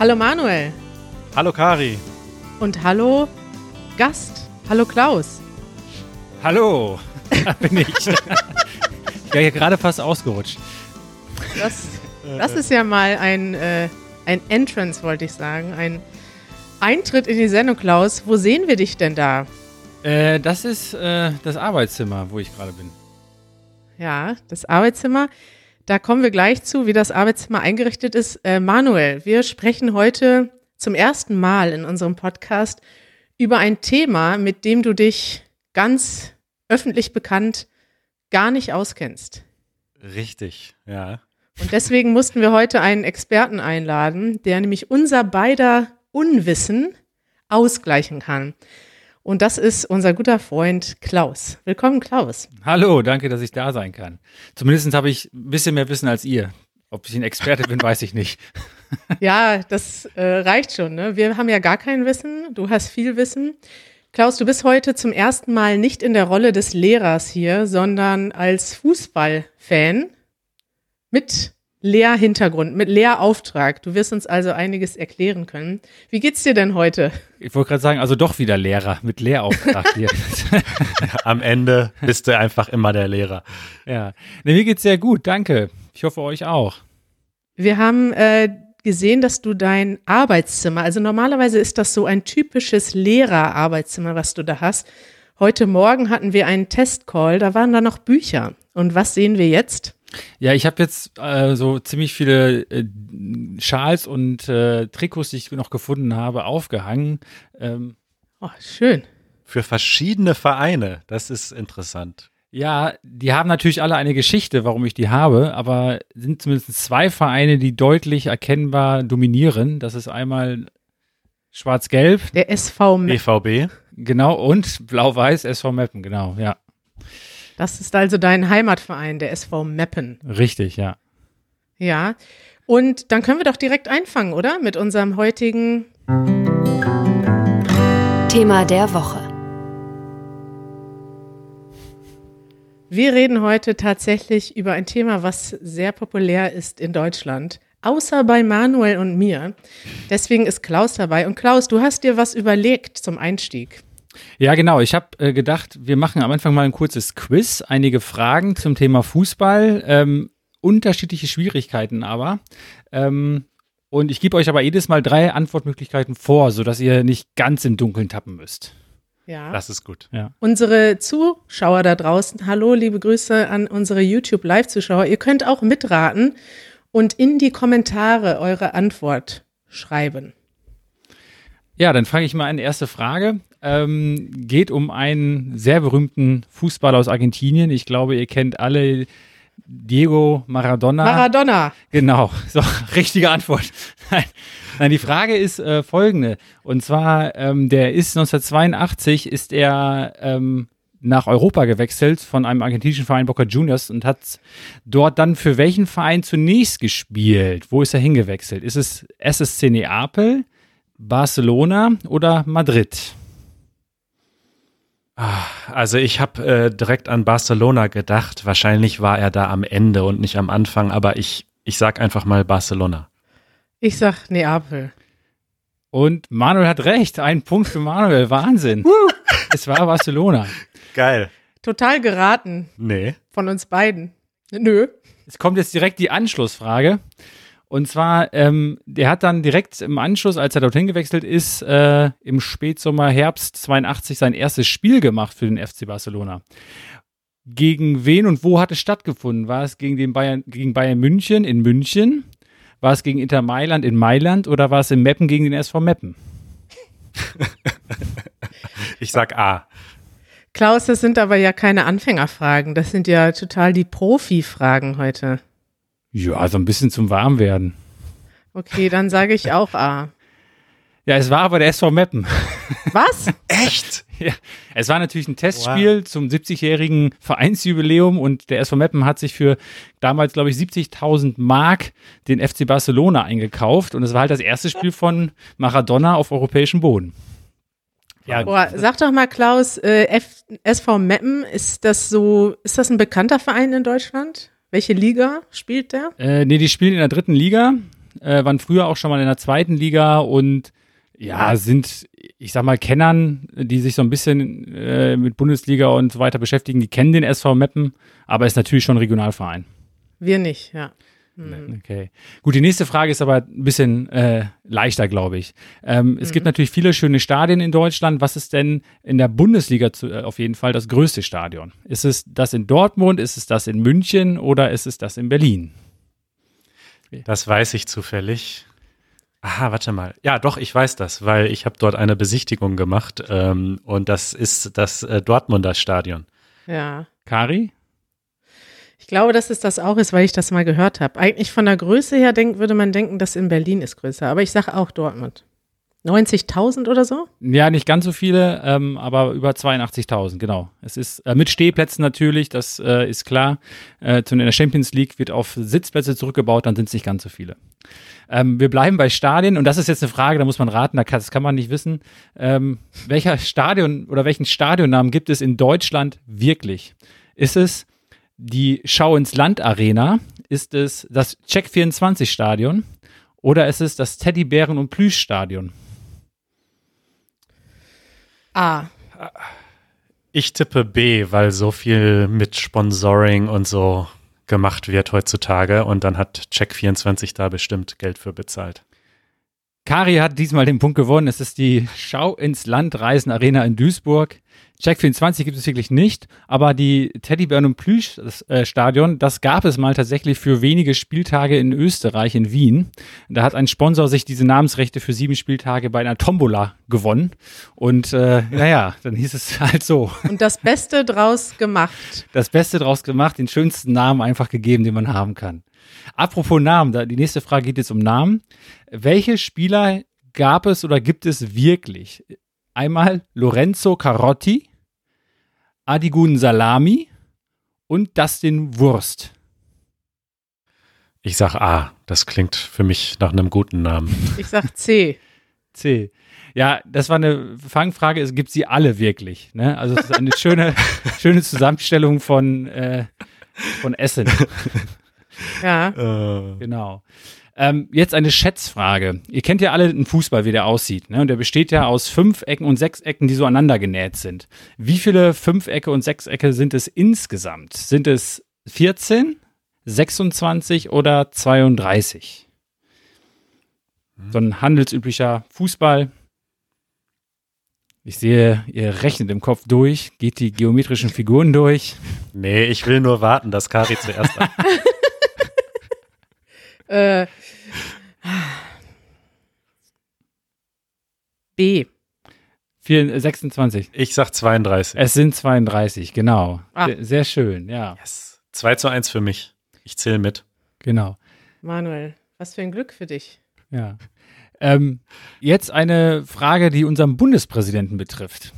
Hallo Manuel. Hallo Kari. Und hallo Gast. Hallo Klaus. Hallo, da bin ich. ich wäre hier gerade fast ausgerutscht. Das, das ist ja mal ein, äh, ein Entrance, wollte ich sagen. Ein Eintritt in die Sendung, Klaus. Wo sehen wir dich denn da? Äh, das ist äh, das Arbeitszimmer, wo ich gerade bin. Ja, das Arbeitszimmer. Da kommen wir gleich zu, wie das Arbeitszimmer eingerichtet ist. Äh, Manuel, wir sprechen heute zum ersten Mal in unserem Podcast über ein Thema, mit dem du dich ganz öffentlich bekannt gar nicht auskennst. Richtig, ja. Und deswegen mussten wir heute einen Experten einladen, der nämlich unser beider Unwissen ausgleichen kann. Und das ist unser guter Freund Klaus. Willkommen, Klaus. Hallo, danke, dass ich da sein kann. Zumindest habe ich ein bisschen mehr Wissen als ihr. Ob ich ein Experte bin, weiß ich nicht. Ja, das äh, reicht schon. Ne? Wir haben ja gar kein Wissen. Du hast viel Wissen. Klaus, du bist heute zum ersten Mal nicht in der Rolle des Lehrers hier, sondern als Fußballfan mit Lehrhintergrund, mit Lehrauftrag. Du wirst uns also einiges erklären können. Wie geht's dir denn heute? Ich wollte gerade sagen, also doch wieder Lehrer mit Lehrauftrag hier. Am Ende bist du einfach immer der Lehrer. Ja, nee, mir geht's sehr gut, danke. Ich hoffe euch auch. Wir haben äh, gesehen, dass du dein Arbeitszimmer, also normalerweise ist das so ein typisches Lehrerarbeitszimmer, was du da hast. Heute Morgen hatten wir einen Testcall, da waren da noch Bücher. Und was sehen wir jetzt? Ja, ich habe jetzt äh, so ziemlich viele äh, Schals und äh, Trikots, die ich noch gefunden habe, aufgehangen. Ähm, oh, schön. Für verschiedene Vereine, das ist interessant. Ja, die haben natürlich alle eine Geschichte, warum ich die habe, aber sind zumindest zwei Vereine, die deutlich erkennbar dominieren. Das ist einmal Schwarz-Gelb. Der SV Meppen. BVB. Genau, und Blau-Weiß SV Meppen, genau, ja. Das ist also dein Heimatverein, der SV Meppen. Richtig, ja. Ja. Und dann können wir doch direkt einfangen, oder? Mit unserem heutigen Thema der Woche. Wir reden heute tatsächlich über ein Thema, was sehr populär ist in Deutschland. Außer bei Manuel und mir. Deswegen ist Klaus dabei. Und Klaus, du hast dir was überlegt zum Einstieg. Ja, genau. Ich habe äh, gedacht, wir machen am Anfang mal ein kurzes Quiz, einige Fragen zum Thema Fußball, ähm, unterschiedliche Schwierigkeiten aber. Ähm, und ich gebe euch aber jedes Mal drei Antwortmöglichkeiten vor, sodass ihr nicht ganz im Dunkeln tappen müsst. Ja. Das ist gut. Ja. Unsere Zuschauer da draußen, hallo, liebe Grüße an unsere YouTube-Live-Zuschauer. Ihr könnt auch mitraten und in die Kommentare eure Antwort schreiben. Ja, dann frage ich mal eine erste Frage ähm, geht um einen sehr berühmten Fußballer aus Argentinien. Ich glaube, ihr kennt alle Diego Maradona. Maradona. Genau, so, richtige Antwort. Nein, Nein die Frage ist äh, folgende. Und zwar, ähm, der ist 1982, ist er ähm, nach Europa gewechselt von einem argentinischen Verein Boca Juniors und hat dort dann für welchen Verein zunächst gespielt? Wo ist er hingewechselt? Ist es SSC Neapel, Barcelona oder Madrid? Ah, also ich habe äh, direkt an Barcelona gedacht. Wahrscheinlich war er da am Ende und nicht am Anfang, aber ich, ich sag einfach mal Barcelona. Ich sag Neapel. Und Manuel hat recht. Ein Punkt für Manuel. Wahnsinn. es war Barcelona. Geil. Total geraten. Nee. Von uns beiden. Nö. Es kommt jetzt direkt die Anschlussfrage. Und zwar, ähm, der hat dann direkt im Anschluss, als er dorthin gewechselt ist, äh, im Spätsommer, Herbst 82 sein erstes Spiel gemacht für den FC Barcelona. Gegen wen und wo hat es stattgefunden? War es gegen, den Bayern, gegen Bayern München in München? War es gegen Inter Mailand in Mailand oder war es in Meppen gegen den SV Meppen? ich sag A. Klaus, das sind aber ja keine Anfängerfragen. Das sind ja total die Profi-Fragen heute. Ja, so ein bisschen zum Warmwerden. Okay, dann sage ich auch A. Ja, es war aber der SV Meppen. Was? Echt? Ja, es war natürlich ein Testspiel wow. zum 70-jährigen Vereinsjubiläum und der SV Meppen hat sich für damals, glaube ich, 70.000 Mark den FC Barcelona eingekauft und es war halt das erste Spiel von Maradona auf europäischem Boden. Ja. Boah, sag doch mal, Klaus, äh, F SV Meppen, ist das so, ist das ein bekannter Verein in Deutschland? Welche Liga spielt der? Äh, nee, die spielen in der dritten Liga. äh, waren früher auch schon mal in der zweiten Liga und ja, sind, ich sag mal, Kennern, die sich so ein bisschen äh, mit Bundesliga und so weiter beschäftigen, die kennen den SV Meppen, aber ist natürlich schon ein Regionalverein. Wir nicht, ja. Okay. Gut, die nächste Frage ist aber ein bisschen äh, leichter, glaube ich. Ähm, Es gibt natürlich viele schöne Stadien in Deutschland. Was ist denn in der Bundesliga zu, äh, auf jeden Fall das größte Stadion? Ist es das in Dortmund, ist es das in München oder ist es das in Berlin? Das weiß ich zufällig. Aha, warte mal. Ja, doch, ich weiß das, weil ich habe dort eine Besichtigung gemacht ähm, und das ist das äh, Dortmunder Stadion. Ja. Kari? Ich glaube, dass es das auch ist, weil ich das mal gehört habe. Eigentlich von der Größe her denk, würde man denken, dass in Berlin ist größer. Aber ich sage auch Dortmund. 90.000 oder so? Ja, nicht ganz so viele, ähm, aber über 82.000, genau. Es ist äh, mit Stehplätzen natürlich, das äh, ist klar. Äh, in der Champions League wird auf Sitzplätze zurückgebaut, dann sind es nicht ganz so viele. Ähm, wir bleiben bei Stadien und das ist jetzt eine Frage, da muss man raten, das kann man nicht wissen. Ähm, welcher Stadion oder welchen Stadionnamen gibt es in Deutschland wirklich? Ist es die Schau ins Land Arena? Ist es das Check 24 Stadion? Oder ist es das Teddybären- und Plüschstadion? A. Ich tippe B, weil so viel mit Sponsoring und so gemacht wird heutzutage und dann hat Check24 da bestimmt Geld für bezahlt. Kari hat diesmal den Punkt gewonnen. Es ist die Schau ins Land Reisen Arena in Duisburg. Check 24 gibt es wirklich nicht, aber die Teddybären und Plüsch äh, Stadion, das gab es mal tatsächlich für wenige Spieltage in Österreich, in Wien. Da hat ein Sponsor sich diese Namensrechte für sieben Spieltage bei einer Tombola gewonnen. Und äh, naja, dann hieß es halt so. Und das Beste draus gemacht. Das Beste draus gemacht, den schönsten Namen einfach gegeben, den man haben kann. Apropos Namen, da, die nächste Frage geht jetzt um Namen. Welche Spieler gab es oder gibt es wirklich? Einmal Lorenzo Carotti, Adigun Salami und Dustin Wurst. Ich sag A, das klingt für mich nach einem guten Namen. Ich sag C. C. Ja, das war eine Fangfrage. Es gibt sie alle wirklich. Ne? Also es ist eine schöne, schöne Zusammenstellung von, äh, von Essen. Ja. Äh, Genau. Ähm, jetzt eine Schätzfrage. Ihr kennt ja alle den Fußball, wie der aussieht. Ne? Und der besteht ja aus Fünfecken und Sechsecken, die so aneinander genäht sind. Wie viele Fünfecke und Sechsecke sind es insgesamt? Sind es 14, 26 oder 32? So ein handelsüblicher Fußball. Ich sehe, ihr rechnet im Kopf durch, geht die geometrischen Figuren durch. nee, ich will nur warten, dass Kari zuerst. Äh, B. Vier- 26. Ich sag 32. Es sind 32, genau. Ah. Sehr, sehr schön, ja. Yes. 2 zu 1 für mich. Ich zähle mit. Genau. Manuel, was für ein Glück für dich. Ja. Ähm, jetzt eine Frage, die unseren Bundespräsidenten betrifft.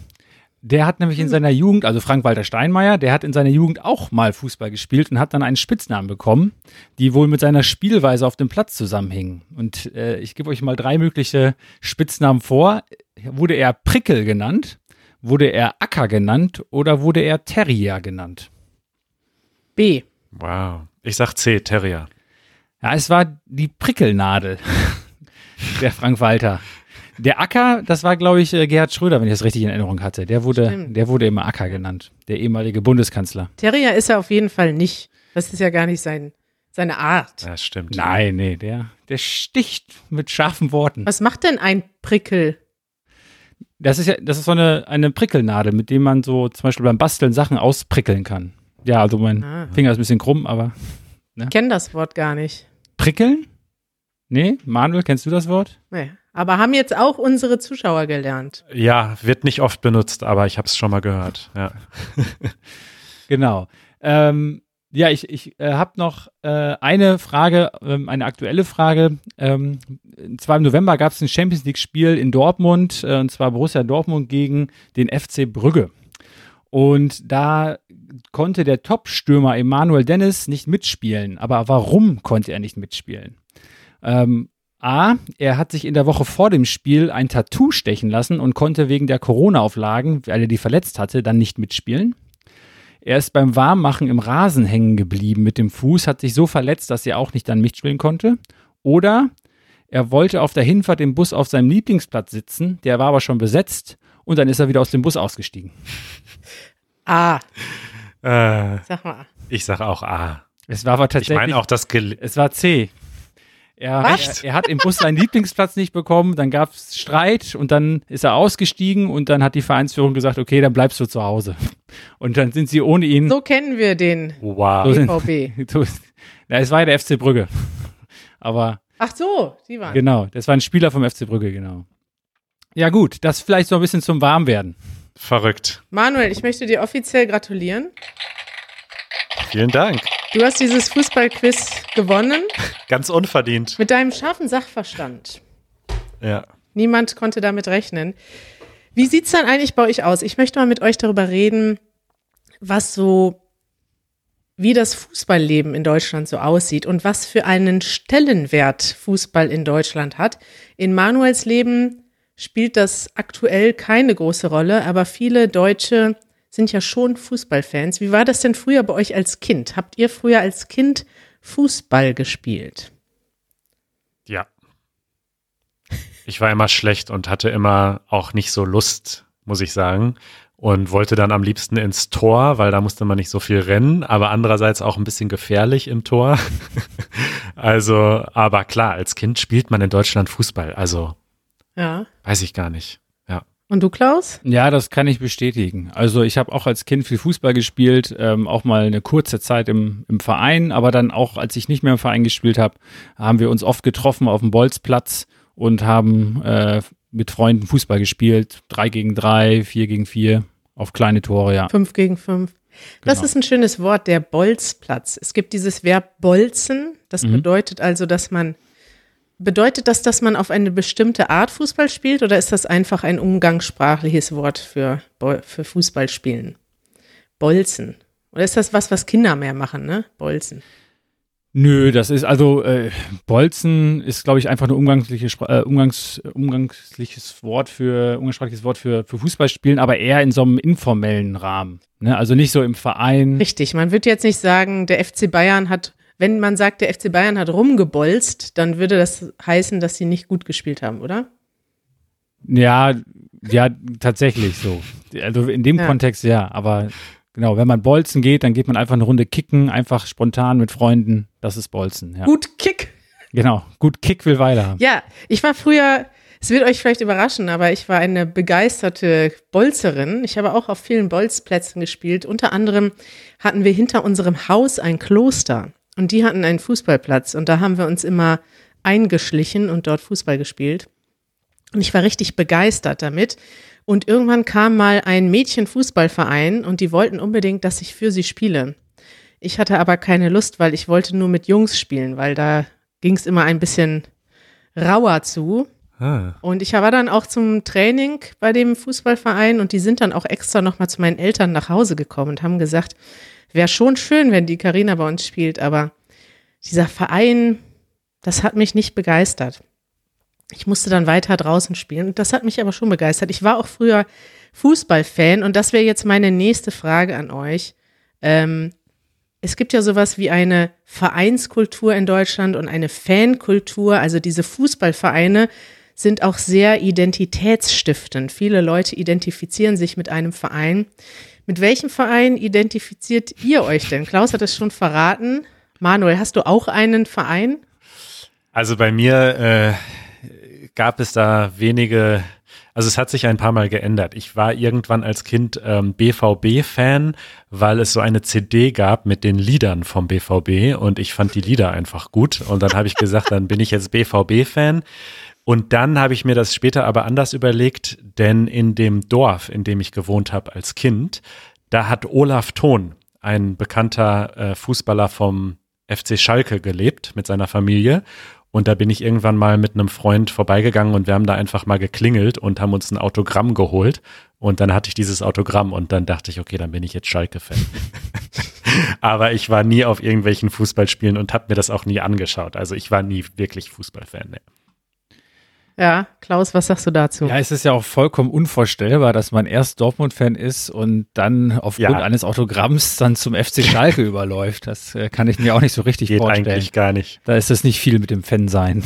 Der hat nämlich in seiner Jugend, also Frank-Walter Steinmeier, der hat in seiner Jugend auch mal Fußball gespielt und hat dann einen Spitznamen bekommen, die wohl mit seiner Spielweise auf dem Platz zusammenhingen. Und äh, ich gebe euch mal drei mögliche Spitznamen vor. Wurde er Prickel genannt? Wurde er Acker genannt? Oder wurde er Terrier genannt? B. Wow. Ich sag C, Terrier. Ja, es war die Prickelnadel, der Frank Walter. Der Acker, das war, glaube ich, äh, Gerhard Schröder, wenn ich das richtig in Erinnerung hatte. Der wurde, Stimmt. der wurde immer Acker genannt, der ehemalige Bundeskanzler. Terrier ist er auf jeden Fall nicht. Das ist ja gar nicht sein, seine Art. Ja, stimmt. Nein, nee, der, der sticht mit scharfen Worten. Was macht denn ein Prickel? Das ist ja, das ist so eine, eine Prickelnadel, mit dem man so zum Beispiel beim Basteln Sachen ausprickeln kann. Ja, also mein Ah. Finger ist ein bisschen krumm, aber Ich kenne das Wort gar nicht. prickeln? Nee, Manuel, kennst du das Wort? Nee. Aber haben jetzt auch unsere Zuschauer gelernt. Ja, wird nicht oft benutzt, aber ich habe es schon mal gehört. Ja. Genau. Ähm, ja, ich, ich äh, habe noch äh, eine Frage, ähm, eine aktuelle Frage. Ähm, und zwar im November gab es ein Champions League-Spiel in Dortmund, äh, und zwar Borussia Dortmund gegen den FC Brügge. Und da konnte der Top-Stürmer Emanuel Dennis nicht mitspielen. Aber warum konnte er nicht mitspielen? Ähm, A, er hat sich in der Woche vor dem Spiel ein Tattoo stechen lassen und konnte wegen der Corona-Auflagen, weil er die verletzt hatte, dann nicht mitspielen. Er ist beim Warmmachen im Rasen hängen geblieben mit dem Fuß, hat sich so verletzt, dass er auch nicht dann mitspielen konnte. Oder Er wollte auf der Hinfahrt im Bus auf seinem Lieblingsplatz sitzen, der war aber schon besetzt und dann ist er wieder aus dem Bus ausgestiegen. Ah, Äh, sag mal. ich sage auch A. Es war aber Ich tatsächlich, meine auch das Gel es war C. Er, er, er hat im Bus seinen Lieblingsplatz nicht bekommen, dann gab es Streit und dann ist er ausgestiegen und dann hat die Vereinsführung gesagt, okay, dann bleibst du zu Hause. Und dann sind sie ohne ihn. So kennen wir den Wow. So sind- BVB. Du- Ja, es war ja der FC Brügge. Aber Ach so, die waren. genau, das war ein Spieler vom FC Brügge, genau. Ja gut, das vielleicht so ein bisschen zum Warmwerden. Verrückt. Manuel, ich möchte dir offiziell gratulieren. Vielen Dank. Du hast dieses Fußballquiz gewonnen Ganz unverdient. mit deinem scharfen Sachverstand. Ja. Niemand konnte damit rechnen. Wie sieht's dann eigentlich bei euch aus? Ich möchte mal mit euch darüber reden, was so, wie das Fußballleben in Deutschland so aussieht und was für einen Stellenwert Fußball in Deutschland hat. In Manuels Leben spielt das aktuell keine große Rolle, aber viele Deutsche sind ja schon Fußballfans. Wie war das denn früher bei euch als Kind? Habt ihr früher als Kind Fußball gespielt? Ja. Ich war immer schlecht und hatte immer auch nicht so Lust, muss ich sagen. Und wollte dann am liebsten ins Tor, weil da musste man nicht so viel rennen, aber andererseits auch ein bisschen gefährlich im Tor. also, aber klar, als Kind spielt man in Deutschland Fußball. Also, Ja. weiß ich gar nicht. Und du, Klaus? Ja, das kann ich bestätigen. Also ich habe auch als Kind viel Fußball gespielt, ähm, auch mal eine kurze Zeit im, im Verein, aber dann auch, als ich nicht mehr im Verein gespielt habe, haben wir uns oft getroffen auf dem Bolzplatz und haben äh, mit Freunden Fußball gespielt. Drei gegen drei, vier gegen vier, auf kleine Tore, ja. Fünf gegen fünf. Das Genau. ist ein schönes Wort, der Bolzplatz. Es gibt dieses Verb bolzen. Das Mhm. bedeutet also, dass man, bedeutet das, dass man auf eine bestimmte Art Fußball spielt oder ist das einfach ein umgangssprachliches Wort für, für Fußballspielen? Bolzen. Oder ist das was, was Kinder mehr machen, ne? Bolzen. Nö, das ist also äh, Bolzen ist, glaube ich, einfach ein umgangsliche, äh, Umgangs, umgangsliches Wort für umgangssprachliches Wort für, für Fußballspielen, aber eher in so einem informellen Rahmen. Ne? Also nicht so im Verein. Richtig. Man würde jetzt nicht sagen, der FC Bayern hat, wenn man sagt, der FC Bayern hat rumgebolzt, dann würde das heißen, dass sie nicht gut gespielt haben, oder? Ja, ja, tatsächlich so. Also in dem Ja. Kontext ja, aber genau, wenn man Bolzen geht, dann geht man einfach eine Runde kicken, einfach spontan mit Freunden. Das ist Bolzen, ja. Gut Kick. Genau, gut Kick will weiter. Ja, ich war früher, es wird euch vielleicht überraschen, aber ich war eine begeisterte Bolzerin. Ich habe auch auf vielen Bolzplätzen gespielt. Unter anderem hatten wir hinter unserem Haus ein Kloster und die hatten einen Fußballplatz und da haben wir uns immer eingeschlichen und dort Fußball gespielt. Und ich war richtig begeistert damit. Und irgendwann kam mal ein Mädchenfußballverein und die wollten unbedingt, dass ich für sie spiele. Ich hatte aber keine Lust, weil ich wollte nur mit Jungs spielen, weil da ging es immer ein bisschen rauer zu. Ah. Und ich war dann auch zum Training bei dem Fußballverein und die sind dann auch extra nochmal zu meinen Eltern nach Hause gekommen und haben gesagt, wäre schon schön, wenn die Karina bei uns spielt, aber dieser Verein, das hat mich nicht begeistert. Ich musste dann weiter draußen spielen und das hat mich aber schon begeistert. Ich war auch früher Fußballfan und das wäre jetzt meine nächste Frage an euch. Ähm, es gibt ja sowas wie eine Vereinskultur in Deutschland und eine Fankultur. Also diese Fußballvereine sind auch sehr identitätsstiftend. Viele Leute identifizieren sich mit einem Verein. Mit welchem Verein identifiziert ihr euch denn? Klaus hat es schon verraten. Manuel, hast du auch einen Verein? Also bei mir äh, gab es da wenige, also es hat sich ein paar Mal geändert. Ich war irgendwann als Kind ähm, BVB-Fan, weil es so eine CD gab mit den Liedern vom BVB und ich fand die Lieder einfach gut. Und dann habe ich gesagt, dann bin ich jetzt BVB-Fan. Und dann habe ich mir das später aber anders überlegt, denn in dem Dorf, in dem ich gewohnt habe als Kind, da hat Olaf Thon, ein bekannter äh, Fußballer vom FC Schalke, gelebt mit seiner Familie. Und da bin ich irgendwann mal mit einem Freund vorbeigegangen und wir haben da einfach mal geklingelt und haben uns ein Autogramm geholt. Und dann hatte ich dieses Autogramm und dann dachte ich, okay, dann bin ich jetzt Schalke-Fan. Aber ich war nie auf irgendwelchen Fußballspielen und habe mir das auch nie angeschaut. Also ich war nie wirklich Fußballfan. Ne. Ja, Klaus, was sagst du dazu? Ja, es ist ja auch vollkommen unvorstellbar, dass man erst Dortmund-Fan ist und dann aufgrund Ja. eines Autogramms dann zum FC Schalke überläuft. Das äh, kann ich mir auch nicht so richtig Geht vorstellen. eigentlich gar nicht. Da ist es nicht viel mit dem Fan sein.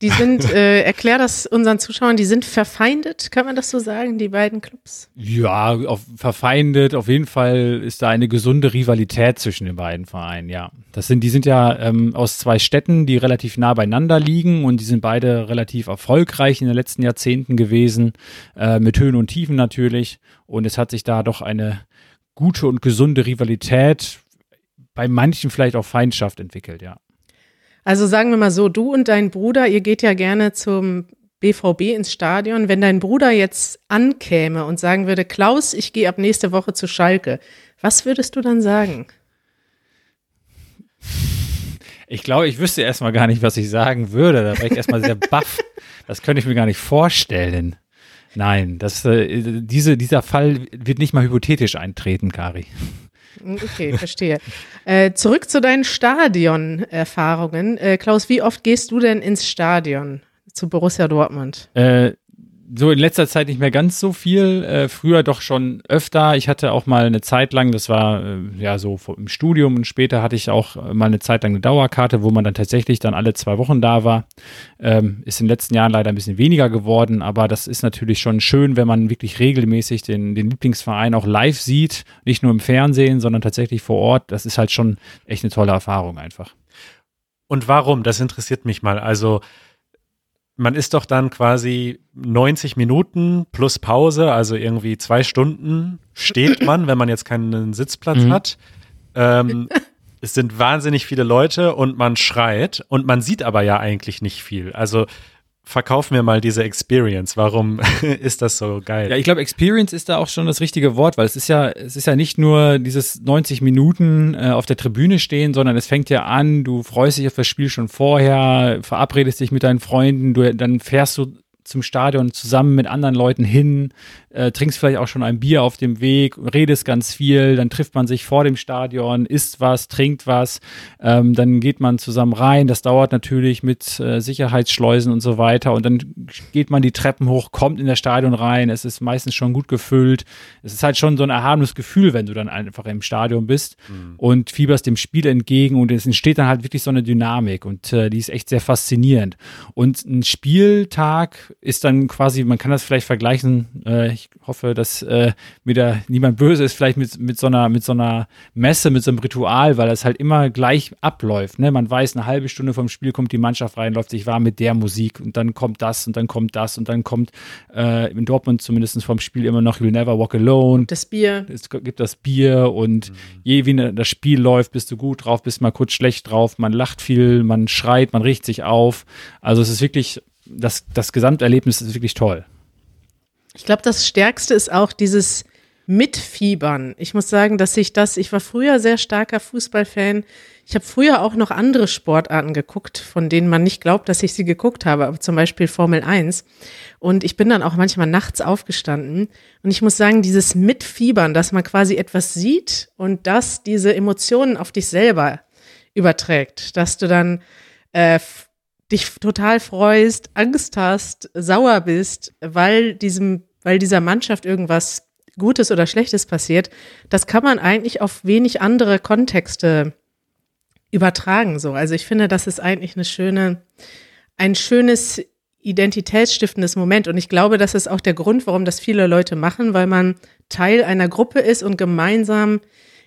Die sind, äh, erklär das unseren Zuschauern, die sind verfeindet, kann man das so sagen, die beiden Clubs? Ja, auf, verfeindet. Auf jeden Fall ist da eine gesunde Rivalität zwischen den beiden Vereinen, ja. Das sind, die sind ja ähm, aus zwei Städten, die relativ nah beieinander liegen und die sind beide relativ erfolgreich in den letzten Jahrzehnten gewesen, äh, mit Höhen und Tiefen natürlich. Und es hat sich da doch eine gute und gesunde Rivalität, bei manchen vielleicht auch Feindschaft entwickelt, ja. Also sagen wir mal so, du und dein Bruder, ihr geht ja gerne zum BVB ins Stadion. Wenn dein Bruder jetzt ankäme und sagen würde, Klaus, ich gehe ab nächste Woche zu Schalke, was würdest du dann sagen? Ich glaube, ich wüsste erstmal gar nicht, was ich sagen würde. Da wäre ich erstmal sehr baff. Das könnte ich mir gar nicht vorstellen. Nein, das, äh, diese, dieser Fall wird nicht mal hypothetisch eintreten, Kari. Okay, verstehe. äh, zurück zu deinen Stadion-Erfahrungen. Äh, Klaus, wie oft gehst du denn ins Stadion zu Borussia Dortmund? Äh, so in letzter Zeit nicht mehr ganz so viel, äh, früher doch schon öfter. Ich hatte auch mal eine Zeit lang, das war äh, ja so im Studium und später hatte ich auch mal eine Zeit lang eine Dauerkarte, wo man dann tatsächlich dann alle zwei Wochen da war. Ähm, ist in den letzten Jahren leider ein bisschen weniger geworden, aber das ist natürlich schon schön, wenn man wirklich regelmäßig den, den Lieblingsverein auch live sieht, nicht nur im Fernsehen, sondern tatsächlich vor Ort. Das ist halt schon echt eine tolle Erfahrung einfach. Und warum? Das interessiert mich mal. Also man ist doch dann quasi 90 Minuten plus Pause, also irgendwie zwei Stunden steht man, wenn man jetzt keinen Sitzplatz mhm. hat. Ähm, es sind wahnsinnig viele Leute und man schreit und man sieht aber ja eigentlich nicht viel. Also verkauf mir mal diese Experience. Warum ist das so geil? Ja, ich glaube, Experience ist da auch schon das richtige Wort, weil es ist ja, es ist ja nicht nur dieses 90 Minuten äh, auf der Tribüne stehen, sondern es fängt ja an, du freust dich auf das Spiel schon vorher, verabredest dich mit deinen Freunden, du, dann fährst du zum Stadion zusammen mit anderen Leuten hin, äh, trinkst vielleicht auch schon ein Bier auf dem Weg, redest ganz viel, dann trifft man sich vor dem Stadion, isst was, trinkt was, ähm, dann geht man zusammen rein. Das dauert natürlich mit äh, Sicherheitsschleusen und so weiter. Und dann geht man die Treppen hoch, kommt in das Stadion rein. Es ist meistens schon gut gefüllt. Es ist halt schon so ein erhabenes Gefühl, wenn du dann einfach im Stadion bist mhm. und fieberst dem Spiel entgegen und es entsteht dann halt wirklich so eine Dynamik und äh, die ist echt sehr faszinierend. Und ein Spieltag ist dann quasi, man kann das vielleicht vergleichen, äh, ich hoffe, dass äh, mir da niemand böse ist, vielleicht mit, mit, so einer, mit so einer Messe, mit so einem Ritual, weil das halt immer gleich abläuft. Ne? Man weiß, eine halbe Stunde vom Spiel kommt die Mannschaft rein, läuft sich warm mit der Musik und dann kommt das und dann kommt das und dann kommt äh, in Dortmund zumindest vom Spiel immer noch You'll Never Walk Alone. Das Bier. Es gibt das Bier und mhm. je wie ne, das Spiel läuft, bist du gut drauf, bist mal kurz schlecht drauf, man lacht viel, man schreit, man riecht sich auf. Also es ist wirklich, das, das Gesamterlebnis ist wirklich toll. Ich glaube, das Stärkste ist auch dieses Mitfiebern. Ich muss sagen, dass ich das, ich war früher sehr starker Fußballfan. Ich habe früher auch noch andere Sportarten geguckt, von denen man nicht glaubt, dass ich sie geguckt habe, aber zum Beispiel Formel 1. Und ich bin dann auch manchmal nachts aufgestanden. Und ich muss sagen, dieses Mitfiebern, dass man quasi etwas sieht und das diese Emotionen auf dich selber überträgt, dass du dann äh, dich total freust, Angst hast, sauer bist, weil diesem weil dieser Mannschaft irgendwas Gutes oder Schlechtes passiert, das kann man eigentlich auf wenig andere Kontexte übertragen. So, also ich finde, das ist eigentlich eine schöne, ein schönes identitätsstiftendes Moment. Und ich glaube, das ist auch der Grund, warum das viele Leute machen, weil man Teil einer Gruppe ist und gemeinsam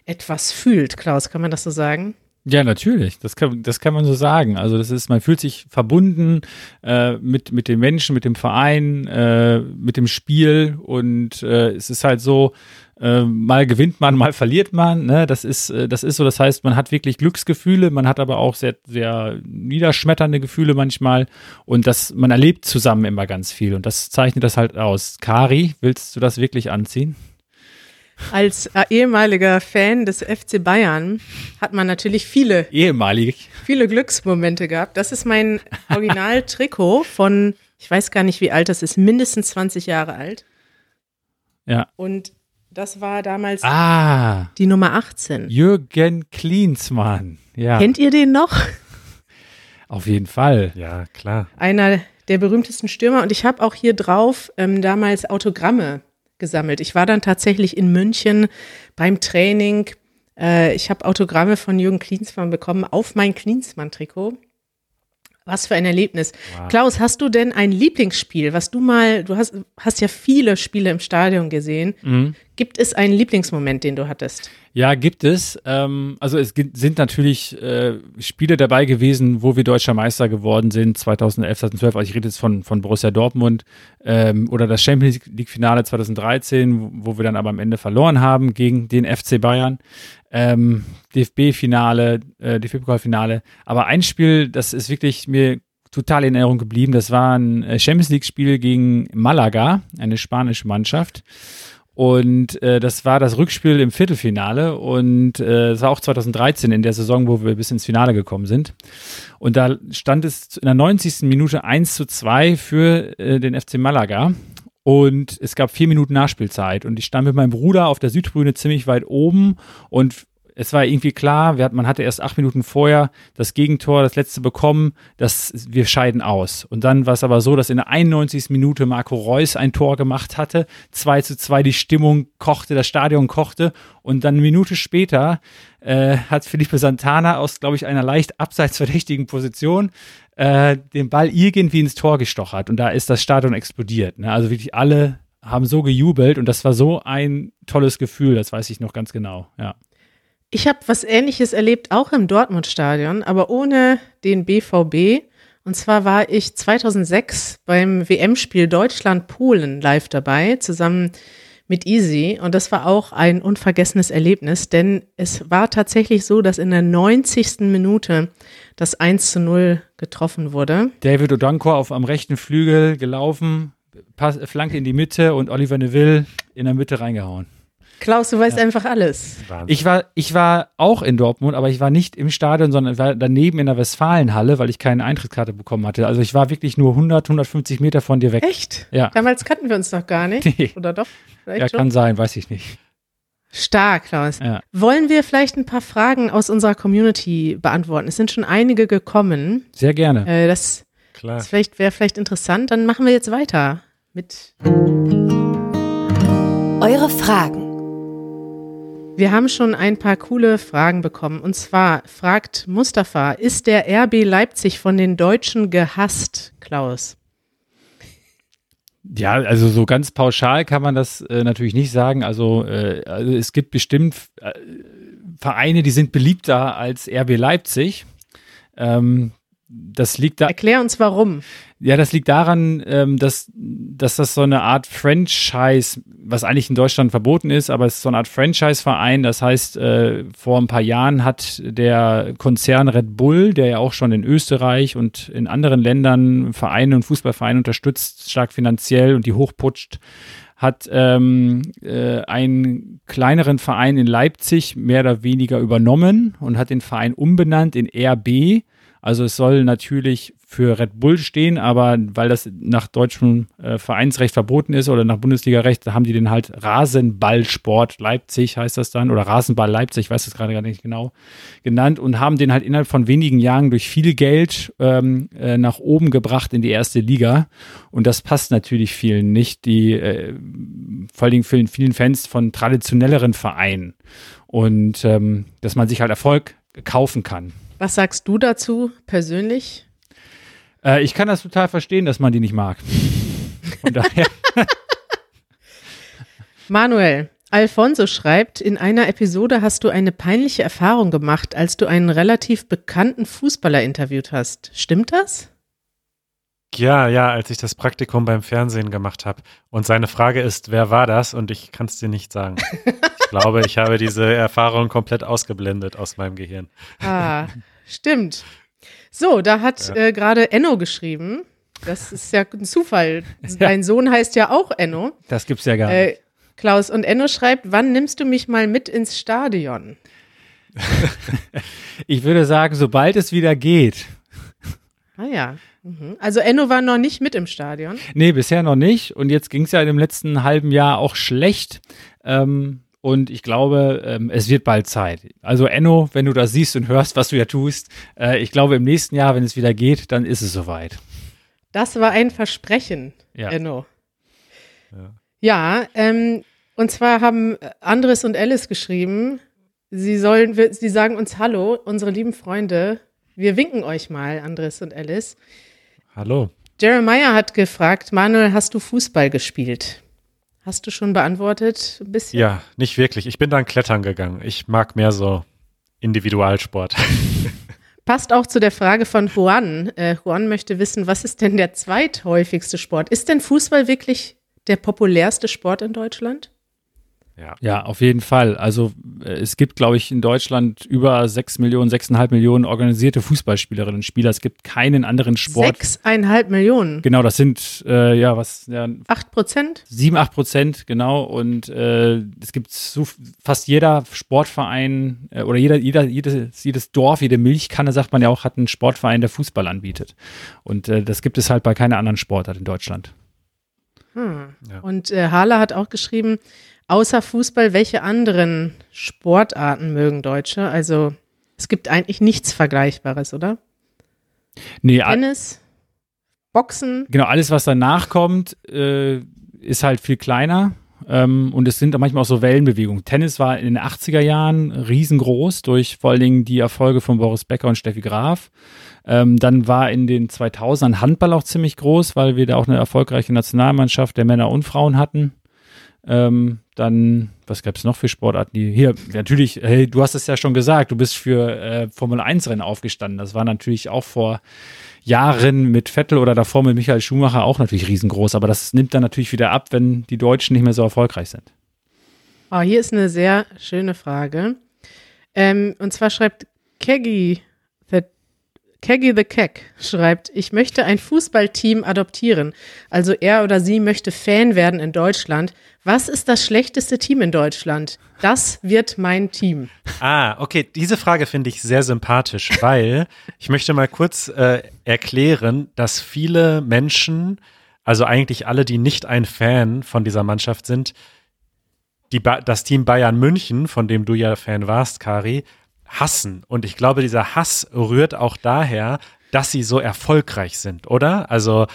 etwas fühlt. Klaus, kann man das so sagen? Ja, natürlich. Das kann, das kann man so sagen. Also das ist, man fühlt sich verbunden äh, mit mit den Menschen, mit dem Verein, äh, mit dem Spiel und äh, es ist halt so, äh, mal gewinnt man, mal verliert man. Ne? Das ist, äh, das ist so. Das heißt, man hat wirklich Glücksgefühle, man hat aber auch sehr, sehr niederschmetternde Gefühle manchmal und das, man erlebt zusammen immer ganz viel und das zeichnet das halt aus. Kari, willst du das wirklich anziehen? Als äh, ehemaliger Fan des FC Bayern hat man natürlich viele, ehemalig, viele Glücksmomente gehabt. Das ist mein Original-Trikot von, ich weiß gar nicht, wie alt das ist, mindestens 20 Jahre alt. Ja. Und das war damals ah, die Nummer 18. Jürgen Klinsmann. Ja. Kennt ihr den noch? Auf jeden Fall. Ja, klar. Einer der berühmtesten Stürmer. Und ich habe auch hier drauf ähm, damals Autogramme gesammelt. Ich war dann tatsächlich in München beim Training. Äh, ich habe Autogramme von Jürgen Klinsmann bekommen auf mein Klinsmann-Trikot. Was für ein Erlebnis. Wow. Klaus, hast du denn ein Lieblingsspiel, was du mal, du hast, hast ja viele Spiele im Stadion gesehen. Mhm. Gibt es einen Lieblingsmoment, den du hattest? Ja, gibt es. Ähm, also es sind natürlich äh, Spiele dabei gewesen, wo wir deutscher Meister geworden sind, 2011, 2012. Also ich rede jetzt von, von Borussia Dortmund ähm, oder das Champions League-Finale 2013, wo wir dann aber am Ende verloren haben gegen den FC Bayern. Ähm, DFB-Finale, äh, DFB-Pokalfinale. Aber ein Spiel, das ist wirklich mir total in Erinnerung geblieben. Das war ein äh, Champions League-Spiel gegen Malaga, eine spanische Mannschaft. Und äh, das war das Rückspiel im Viertelfinale und äh, das war auch 2013 in der Saison, wo wir bis ins Finale gekommen sind. Und da stand es in der 90. Minute 1 zu 2 für äh, den FC Malaga. Und es gab vier Minuten Nachspielzeit. Und ich stand mit meinem Bruder auf der Südtribüne ziemlich weit oben und es war irgendwie klar, hat, man hatte erst acht Minuten vorher das Gegentor, das letzte bekommen, dass wir scheiden aus. Und dann war es aber so, dass in der 91. Minute Marco Reus ein Tor gemacht hatte, 2 zu 2 die Stimmung kochte, das Stadion kochte und dann eine Minute später äh, hat Felipe Santana aus, glaube ich, einer leicht abseits verdächtigen Position äh, den Ball irgendwie ins Tor gestochert und da ist das Stadion explodiert. Ne? Also wirklich alle haben so gejubelt und das war so ein tolles Gefühl, das weiß ich noch ganz genau, ja. Ich habe was Ähnliches erlebt, auch im Dortmund-Stadion, aber ohne den BVB. Und zwar war ich 2006 beim WM-Spiel Deutschland-Polen live dabei, zusammen mit Easy. Und das war auch ein unvergessenes Erlebnis, denn es war tatsächlich so, dass in der 90. Minute das 1 zu 0 getroffen wurde. David Odankor auf am rechten Flügel gelaufen, Pass, Flanke in die Mitte und Oliver Neville in der Mitte reingehauen. Klaus, du weißt ja. einfach alles. Ich war, ich war auch in Dortmund, aber ich war nicht im Stadion, sondern war daneben in der Westfalenhalle, weil ich keine Eintrittskarte bekommen hatte. Also ich war wirklich nur 100, 150 Meter von dir weg. Echt? Ja. Damals kannten wir uns noch gar nicht. Nee. Oder doch? Vielleicht ja, schon? kann sein, weiß ich nicht. Stark, Klaus. Ja. Wollen wir vielleicht ein paar Fragen aus unserer Community beantworten? Es sind schon einige gekommen. Sehr gerne. Äh, das Klar. das vielleicht, wäre vielleicht interessant. Dann machen wir jetzt weiter mit eure Fragen. Wir haben schon ein paar coole Fragen bekommen. Und zwar fragt Mustafa, ist der RB Leipzig von den Deutschen gehasst, Klaus? Ja, also so ganz pauschal kann man das äh, natürlich nicht sagen. Also, äh, also es gibt bestimmt äh, Vereine, die sind beliebter als RB Leipzig. Ähm, das liegt da. Erklär uns warum. Ja, das liegt daran, ähm, dass, dass das so eine Art Franchise, was eigentlich in Deutschland verboten ist, aber es ist so eine Art Franchise-Verein. Das heißt, äh, vor ein paar Jahren hat der Konzern Red Bull, der ja auch schon in Österreich und in anderen Ländern Vereine und Fußballvereine unterstützt, stark finanziell und die hochputscht, hat ähm, äh, einen kleineren Verein in Leipzig mehr oder weniger übernommen und hat den Verein umbenannt in RB also es soll natürlich für Red Bull stehen, aber weil das nach deutschem äh, Vereinsrecht verboten ist oder nach Bundesligarecht, haben die den halt Rasenballsport Leipzig heißt das dann oder Rasenball Leipzig, ich weiß das gerade gar nicht genau, genannt und haben den halt innerhalb von wenigen Jahren durch viel Geld ähm, äh, nach oben gebracht in die erste Liga und das passt natürlich vielen nicht, die äh, vor allen Dingen vielen, vielen Fans von traditionelleren Vereinen und ähm, dass man sich halt Erfolg kaufen kann. Was sagst du dazu persönlich? Äh, ich kann das total verstehen, dass man die nicht mag. Von daher. Manuel, Alfonso schreibt, in einer Episode hast du eine peinliche Erfahrung gemacht, als du einen relativ bekannten Fußballer interviewt hast. Stimmt das? Ja, ja, als ich das Praktikum beim Fernsehen gemacht habe. Und seine Frage ist, wer war das? Und ich kann es dir nicht sagen. ich glaube, ich habe diese Erfahrung komplett ausgeblendet aus meinem Gehirn. Ah, Stimmt. So, da hat ja. äh, gerade Enno geschrieben. Das ist ja ein Zufall. Dein Sohn heißt ja auch Enno. Das gibt's ja gar nicht. Äh, Klaus und Enno schreibt, wann nimmst du mich mal mit ins Stadion? ich würde sagen, sobald es wieder geht. Ah ja. Mhm. Also Enno war noch nicht mit im Stadion? Nee, bisher noch nicht. Und jetzt ging es ja im letzten halben Jahr auch schlecht. Ähm, und ich glaube, ähm, es wird bald Zeit. Also Enno, wenn du das siehst und hörst, was du ja tust, äh, ich glaube, im nächsten Jahr, wenn es wieder geht, dann ist es soweit. Das war ein Versprechen, ja. Enno. Ja, ja ähm, und zwar haben Andres und Alice geschrieben, sie sollen, sie sagen uns Hallo, unsere lieben Freunde, Wir winken euch mal, Andres und Alice. Hallo. Jeremiah hat gefragt, Manuel, hast du Fußball gespielt? Hast du schon beantwortet ein bisschen? Ja, nicht wirklich. Ich bin dann klettern gegangen. Ich mag mehr so Individualsport. Passt auch zu der Frage von Juan. Äh, Juan möchte wissen, was ist denn der zweithäufigste Sport? Ist denn Fußball wirklich der populärste Sport in Deutschland? Ja. ja, auf jeden Fall. Also äh, es gibt, glaube ich, in Deutschland über sechs Millionen, sechseinhalb Millionen organisierte Fußballspielerinnen und Spieler. Es gibt keinen anderen Sport. Sechseinhalb Millionen? Genau, das sind, äh, ja, was? Ja, acht Prozent? Sieben, acht Prozent, genau. Und äh, es gibt so fast jeder Sportverein äh, oder jeder, jeder, jedes, jedes Dorf, jede Milchkanne, sagt man ja auch, hat einen Sportverein, der Fußball anbietet. Und äh, das gibt es halt bei keiner anderen Sportart in Deutschland. Hm. Ja. Und äh, Hala hat auch geschrieben, Außer Fußball, welche anderen Sportarten mögen Deutsche? Also es gibt eigentlich nichts Vergleichbares, oder? Nee, Tennis, Boxen. Genau, alles, was danach kommt, äh, ist halt viel kleiner. Ähm, und es sind manchmal auch so Wellenbewegungen. Tennis war in den 80er Jahren riesengroß durch vor allen Dingen die Erfolge von Boris Becker und Steffi Graf. Ähm, dann war in den 2000ern Handball auch ziemlich groß, weil wir da auch eine erfolgreiche Nationalmannschaft der Männer und Frauen hatten. Ähm, dann, was gab es noch für Sportarten? Die, hier, natürlich, hey, du hast es ja schon gesagt, du bist für äh, Formel 1-Rennen aufgestanden. Das war natürlich auch vor Jahren mit Vettel oder davor mit Michael Schumacher auch natürlich riesengroß. Aber das nimmt dann natürlich wieder ab, wenn die Deutschen nicht mehr so erfolgreich sind. Oh, hier ist eine sehr schöne Frage. Ähm, und zwar schreibt Keggy Keggy the Keck schreibt, ich möchte ein Fußballteam adoptieren. Also er oder sie möchte Fan werden in Deutschland. Was ist das schlechteste Team in Deutschland? Das wird mein Team. Ah, okay. Diese Frage finde ich sehr sympathisch, weil ich möchte mal kurz äh, erklären, dass viele Menschen, also eigentlich alle, die nicht ein Fan von dieser Mannschaft sind, die das Team Bayern München, von dem du ja Fan warst, Kari, hassen. Und ich glaube, dieser Hass rührt auch daher, dass sie so erfolgreich sind, oder? Also,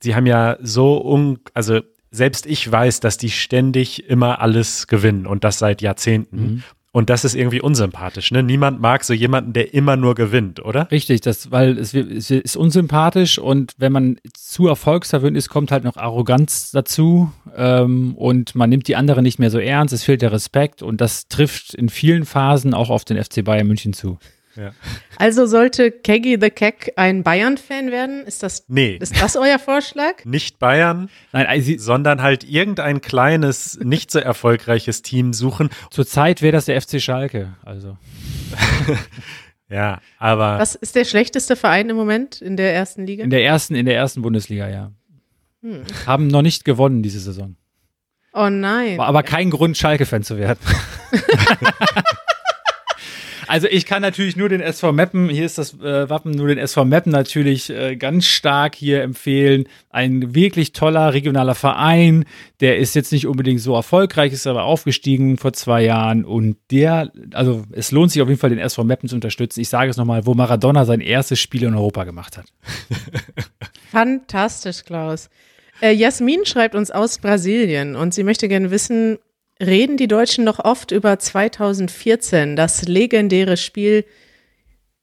sie haben ja so un, also selbst ich weiß, dass die ständig immer alles gewinnen und das seit Jahrzehnten. Mhm. Und das ist irgendwie unsympathisch. Ne? Niemand mag so jemanden, der immer nur gewinnt, oder? Richtig, das, weil es, es ist unsympathisch und wenn man zu erfolgsverwöhnt ist, kommt halt noch Arroganz dazu ähm, und man nimmt die anderen nicht mehr so ernst. Es fehlt der Respekt und das trifft in vielen Phasen auch auf den FC Bayern München zu. Ja. Also sollte Keggy the Keck ein Bayern-Fan werden? Ist das, nee. ist das euer Vorschlag? Nicht Bayern, Nein, also, sondern halt irgendein kleines, nicht so erfolgreiches Team suchen. Zurzeit wäre das der FC Schalke. Also. ja, aber. Was ist der schlechteste Verein im Moment in der ersten Liga? In der ersten, in der ersten Bundesliga, ja. Hm. Haben noch nicht gewonnen diese Saison. Oh nein. War aber kein Grund, Schalke-Fan zu werden. Also ich kann natürlich nur den SV Meppen, hier ist das äh, Wappen, nur den SV Meppen natürlich äh, ganz stark hier empfehlen. Ein wirklich toller regionaler Verein, der ist jetzt nicht unbedingt so erfolgreich, ist aber aufgestiegen vor zwei Jahren und der, also es lohnt sich auf jeden Fall den SV Meppen zu unterstützen. Ich sage es nochmal, wo Maradona sein erstes Spiel in Europa gemacht hat. Fantastisch, Klaus. Äh, Jasmin schreibt uns aus Brasilien und sie möchte gerne wissen, reden die Deutschen noch oft über 2014, das legendäre Spiel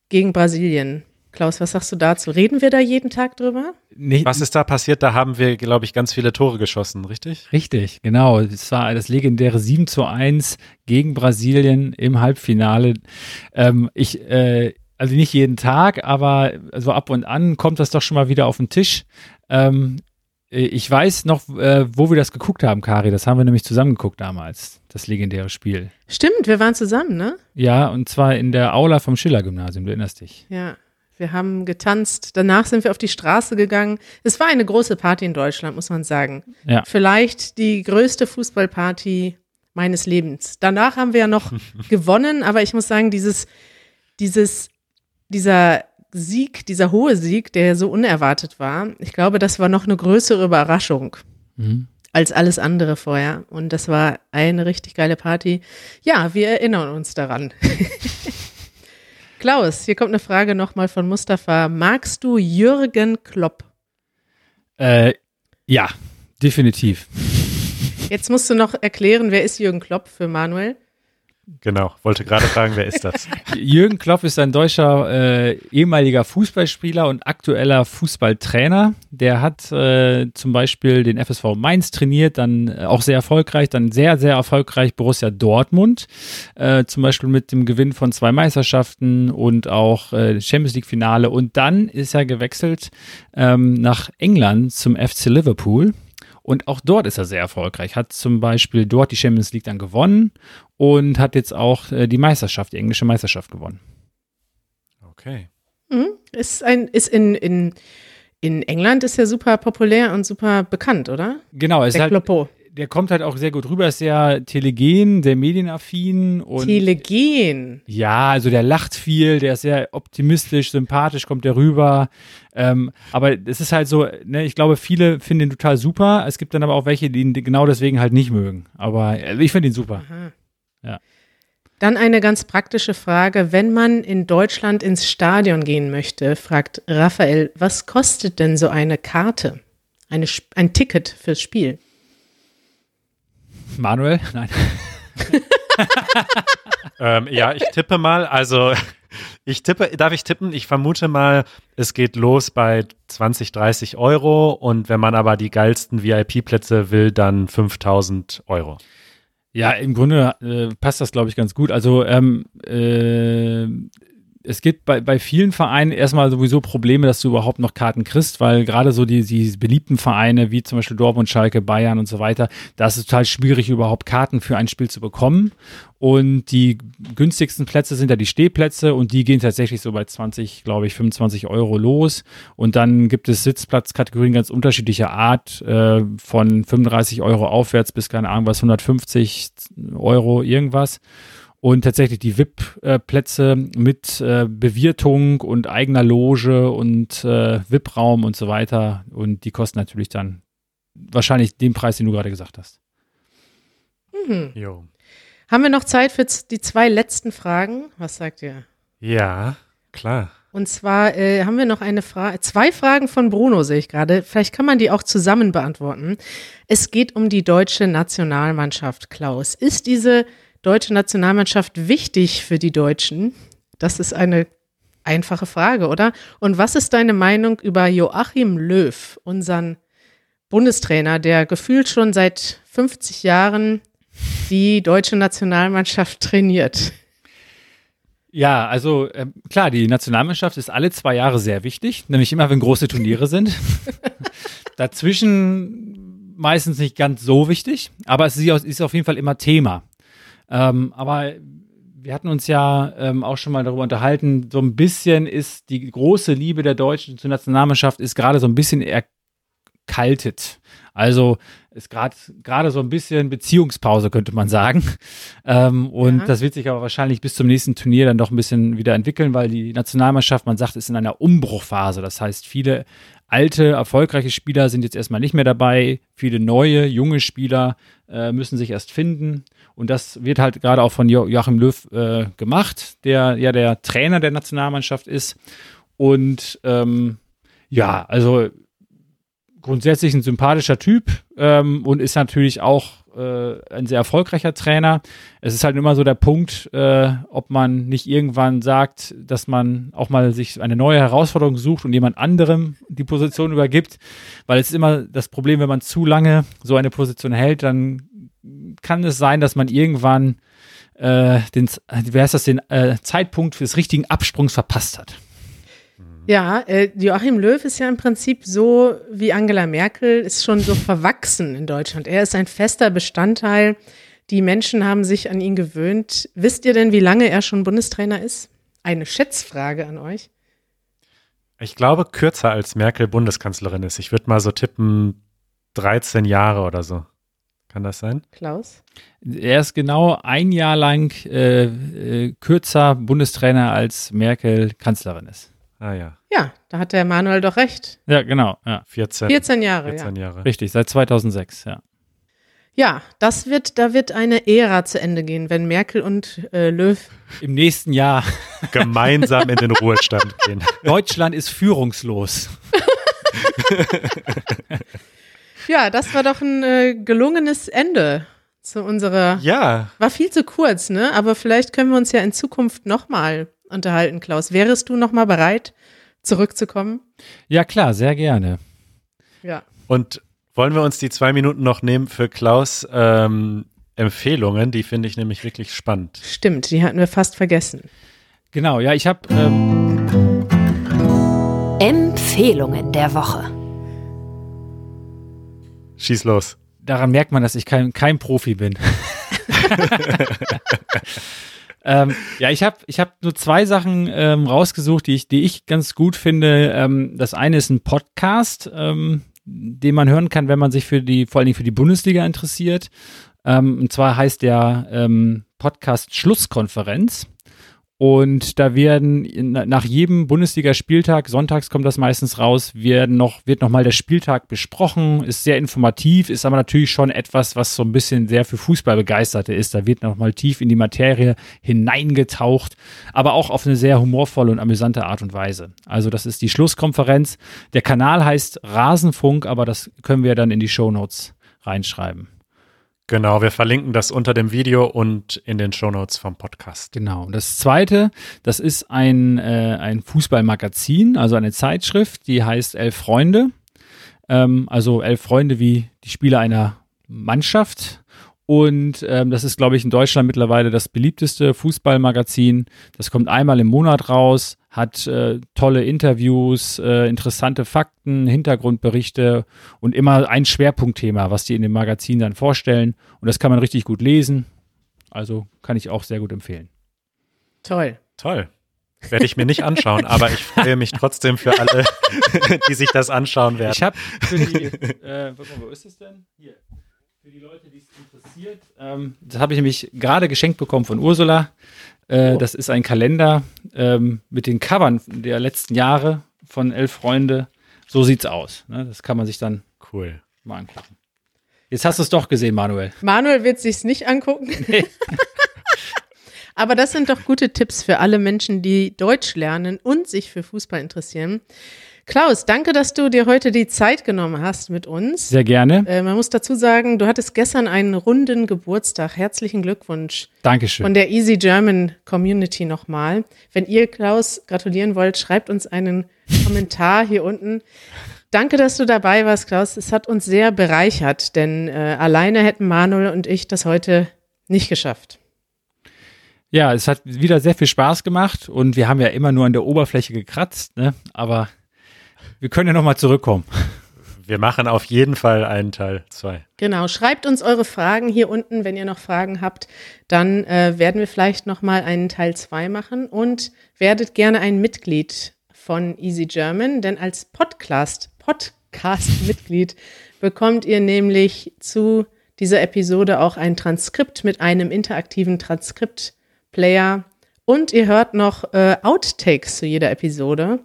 gegen Brasilien. Klaus, was sagst du dazu? Reden wir da jeden Tag drüber? Nee. Was ist da passiert? Da haben wir, glaube ich, ganz viele Tore geschossen, richtig? Richtig, genau. Es war das legendäre 7 zu 1 gegen Brasilien im Halbfinale. Ähm, ich, äh, also nicht jeden Tag, aber so ab und an kommt das doch schon mal wieder auf den Tisch. Ähm, äh, ich weiß noch, äh, wo wir das geguckt haben, Kari. Das haben wir nämlich zusammen geguckt damals, das legendäre Spiel. Stimmt, wir waren zusammen, ne? Ja, und zwar in der Aula vom Schiller-Gymnasium, du erinnerst dich. Ja, wir haben getanzt. Danach sind wir auf die Straße gegangen. Es war eine große Party in Deutschland, muss man sagen. Ja. Vielleicht die größte Fußballparty meines Lebens. Danach haben wir ja noch gewonnen, aber ich muss sagen, dieses, dieses, dieser Sieg, dieser hohe Sieg, der so unerwartet war, ich glaube, das war noch eine größere Überraschung mhm. als alles andere vorher. Und das war eine richtig geile Party. Ja, wir erinnern uns daran. Klaus, hier kommt eine Frage nochmal von Mustafa. Magst du Jürgen Klopp? Äh, ja, definitiv. Jetzt musst du noch erklären, wer ist Jürgen Klopp für Manuel? Genau, wollte gerade fragen, wer ist das? Jürgen Klopp ist ein deutscher äh, ehemaliger Fußballspieler und aktueller Fußballtrainer. Der hat äh, zum Beispiel den FSV Mainz trainiert, dann äh, auch sehr erfolgreich, dann sehr, sehr erfolgreich Borussia Dortmund, äh, zum Beispiel mit dem Gewinn von zwei Meisterschaften und auch äh, Champions League Finale. Und dann ist er gewechselt ähm, nach England zum FC Liverpool. Und auch dort ist er sehr erfolgreich. Hat zum Beispiel dort die Champions League dann gewonnen und hat jetzt auch äh, die Meisterschaft, die englische Meisterschaft gewonnen. Okay. Mhm. Ist, ein, ist in, in, in England ist ja super populär und super bekannt, oder? Genau, es ist halt. Der kommt halt auch sehr gut rüber, ist sehr telegen, sehr medienaffin und Telegen. ja, also der lacht viel, der ist sehr optimistisch, sympathisch, kommt der rüber. Ähm, aber es ist halt so, ne, ich glaube, viele finden ihn total super. Es gibt dann aber auch welche, die ihn genau deswegen halt nicht mögen. Aber äh, ich finde ihn super. Aha. Ja. Dann eine ganz praktische Frage. Wenn man in Deutschland ins Stadion gehen möchte, fragt Raphael, was kostet denn so eine Karte? Eine, ein Ticket fürs Spiel? Manuel? Nein. Ähm, ja, ich tippe mal, also ich tippe, darf ich tippen? Ich vermute mal, es geht los bei 20, 30 Euro und wenn man aber die geilsten VIP-Plätze will, dann 5000 Euro. Ja, im Grunde äh, passt das, glaube ich, ganz gut. Also ähm, äh, es gibt bei, bei vielen Vereinen erstmal sowieso Probleme, dass du überhaupt noch Karten kriegst, weil gerade so die, die beliebten Vereine wie zum Beispiel Dortmund, Schalke, Bayern und so weiter, da ist es total schwierig, überhaupt Karten für ein Spiel zu bekommen. Und die günstigsten Plätze sind ja die Stehplätze und die gehen tatsächlich so bei 20, glaube ich, 25 Euro los. Und dann gibt es Sitzplatzkategorien ganz unterschiedlicher Art, äh, von 35 Euro aufwärts bis, keine Ahnung, was, 150 Euro irgendwas. Und tatsächlich die VIP-Plätze mit äh, Bewirtung und eigener Loge und äh, VIP-Raum und so weiter. Und die kosten natürlich dann wahrscheinlich den Preis, den du gerade gesagt hast. Mhm. Jo. Haben wir noch Zeit für die zwei letzten Fragen? Was sagt ihr? Ja, klar. Und zwar äh, haben wir noch eine Frage, zwei Fragen von Bruno sehe ich gerade. Vielleicht kann man die auch zusammen beantworten. Es geht um die deutsche Nationalmannschaft, Klaus. Ist diese deutsche Nationalmannschaft wichtig für die Deutschen? Das ist eine einfache Frage, oder? Und was ist deine Meinung über Joachim Löw, unseren Bundestrainer, der gefühlt schon seit 50 Jahren die deutsche Nationalmannschaft trainiert? Ja, also ähm, klar, die Nationalmannschaft ist alle zwei Jahre sehr wichtig, nämlich immer, wenn große Turniere sind. Dazwischen meistens nicht ganz so wichtig, aber es ist auf jeden Fall immer Thema. Ähm, aber wir hatten uns ja ähm, auch schon mal darüber unterhalten, so ein bisschen ist die große Liebe der Deutschen zur Nationalmannschaft ist gerade so ein bisschen erkaltet. Also ist gerade gerade so ein bisschen Beziehungspause, könnte man sagen. Ähm, und Ja. das wird sich aber wahrscheinlich bis zum nächsten Turnier dann doch ein bisschen wieder entwickeln, weil die Nationalmannschaft, man sagt, ist in einer Umbruchphase. Das heißt, viele alte, erfolgreiche Spieler sind jetzt erstmal nicht mehr dabei. Viele neue, junge Spieler äh, müssen sich erst finden. Und das wird halt gerade auch von jo Joachim Löw äh, gemacht, der ja der Trainer der Nationalmannschaft ist. Und ähm, ja, also grundsätzlich ein sympathischer Typ ähm, und ist natürlich auch äh, ein sehr erfolgreicher Trainer. Es ist halt immer so der Punkt, äh, ob man nicht irgendwann sagt, dass man auch mal sich eine neue Herausforderung sucht und jemand anderem die Position übergibt, weil es ist immer das Problem, wenn man zu lange so eine Position hält, dann kann es sein, dass man irgendwann äh, den, wie heißt das, den äh, Zeitpunkt des richtigen Absprungs verpasst hat. Ja, äh, Joachim Löw ist ja im Prinzip so wie Angela Merkel, ist schon so verwachsen in Deutschland. Er ist ein fester Bestandteil. Die Menschen haben sich an ihn gewöhnt. Wisst ihr denn, wie lange er schon Bundestrainer ist? Eine Schätzfrage an euch. Ich glaube, kürzer als Merkel Bundeskanzlerin ist. Ich würde mal so tippen 13 Jahre oder so. Kann das sein? Klaus? Er ist genau ein Jahr lang äh, äh, kürzer Bundestrainer als Merkel Kanzlerin ist. Ah ja, Ja, da hat der Manuel doch recht. Ja, genau. Ja. 14, 14 Jahre, 14 ja. Jahre. Richtig, seit 2006, ja. Ja, das wird, da wird eine Ära zu Ende gehen, wenn Merkel und äh, Löw. Im nächsten Jahr. Gemeinsam in den Ruhestand gehen. Deutschland ist führungslos. Ja, das war doch ein äh, gelungenes Ende zu unserer. Ja. War viel zu kurz, ne? Aber vielleicht können wir uns ja in Zukunft nochmal unterhalten, Klaus. Wärest du nochmal bereit, zurückzukommen? Ja, klar, sehr gerne. Ja. Und wollen wir uns die zwei Minuten noch nehmen für Klaus ähm, Empfehlungen? Die finde ich nämlich wirklich spannend. Stimmt, die hatten wir fast vergessen. Genau, ja, ich habe. Ähm, Empfehlungen der Woche. Schieß los. daran merkt man, dass ich kein, kein Profi bin. ähm, ja, ich habe ich hab nur zwei Sachen ähm, rausgesucht, die ich, die ich ganz gut finde. Ähm, das eine ist ein Podcast, ähm, den man hören kann, wenn man sich für die, vor allen Dingen für die Bundesliga interessiert. Ähm, und zwar heißt der ähm, Podcast Schlusskonferenz. Und da werden nach jedem Bundesligaspieltag, sonntags kommt das meistens raus, werden noch, wird nochmal der Spieltag besprochen, ist sehr informativ, ist aber natürlich schon etwas, was so ein bisschen sehr für Fußballbegeisterte ist. Da wird nochmal tief in die Materie hineingetaucht, aber auch auf eine sehr humorvolle und amüsante Art und Weise. Also das ist die Schlusskonferenz. Der Kanal heißt Rasenfunk, aber das können wir dann in die Shownotes reinschreiben. Genau, wir verlinken das unter dem Video und in den Shownotes vom Podcast. Genau. Und das zweite, das ist ein, äh, ein Fußballmagazin, also eine Zeitschrift, die heißt Elf Freunde. Ähm, also elf Freunde wie die Spieler einer Mannschaft. Und ähm, das ist, glaube ich, in Deutschland mittlerweile das beliebteste Fußballmagazin. Das kommt einmal im Monat raus, hat äh, tolle Interviews, äh, interessante Fakten, Hintergrundberichte und immer ein Schwerpunktthema, was die in dem Magazin dann vorstellen. Und das kann man richtig gut lesen. Also kann ich auch sehr gut empfehlen. Toll. Toll. Werde ich mir nicht anschauen, aber ich freue mich trotzdem für alle, die sich das anschauen werden. Ich habe für die, äh, warte mal, wo ist es denn? Hier. Für die Leute, die es interessiert, ähm, das habe ich nämlich gerade geschenkt bekommen von Ursula. Äh, Das ist ein Kalender ähm, mit den Covern der letzten Jahre von Elf Freunde. So sieht's aus. Ne? Das kann man sich dann cool. mal angucken. Jetzt hast du es doch gesehen, Manuel. Manuel wird sich's nicht angucken. Aber das sind doch gute Tipps für alle Menschen, die Deutsch lernen und sich für Fußball interessieren. Klaus, danke, dass du dir heute die Zeit genommen hast mit uns. Sehr gerne. Äh, man muss dazu sagen, du hattest gestern einen runden Geburtstag. Herzlichen Glückwunsch Dankeschön. von der Easy German Community nochmal. Wenn ihr Klaus gratulieren wollt, schreibt uns einen Kommentar hier unten. Danke, dass du dabei warst, Klaus. Es hat uns sehr bereichert, denn äh, alleine hätten Manuel und ich das heute nicht geschafft. Ja, es hat wieder sehr viel Spaß gemacht und wir haben ja immer nur an der Oberfläche gekratzt, ne? aber wir können ja nochmal zurückkommen. Wir machen auf jeden Fall einen Teil zwei. Genau, schreibt uns eure Fragen hier unten, wenn ihr noch Fragen habt, dann äh, werden wir vielleicht noch mal einen Teil 2 machen und werdet gerne ein Mitglied von Easy German, denn als Podcast Podcast Mitglied bekommt ihr nämlich zu dieser Episode auch ein Transkript mit einem interaktiven Transkript-Player und ihr hört noch äh, Outtakes zu jeder Episode.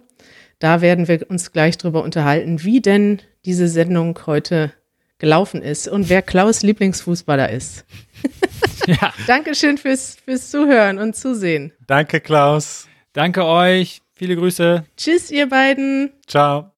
Da werden wir uns gleich drüber unterhalten, wie denn diese Sendung heute gelaufen ist und wer Klaus Lieblingsfußballer ist. Ja, Dankeschön fürs, fürs Zuhören und Zusehen. Danke, Klaus. danke euch. Viele Grüße. Tschüss, ihr beiden. Ciao.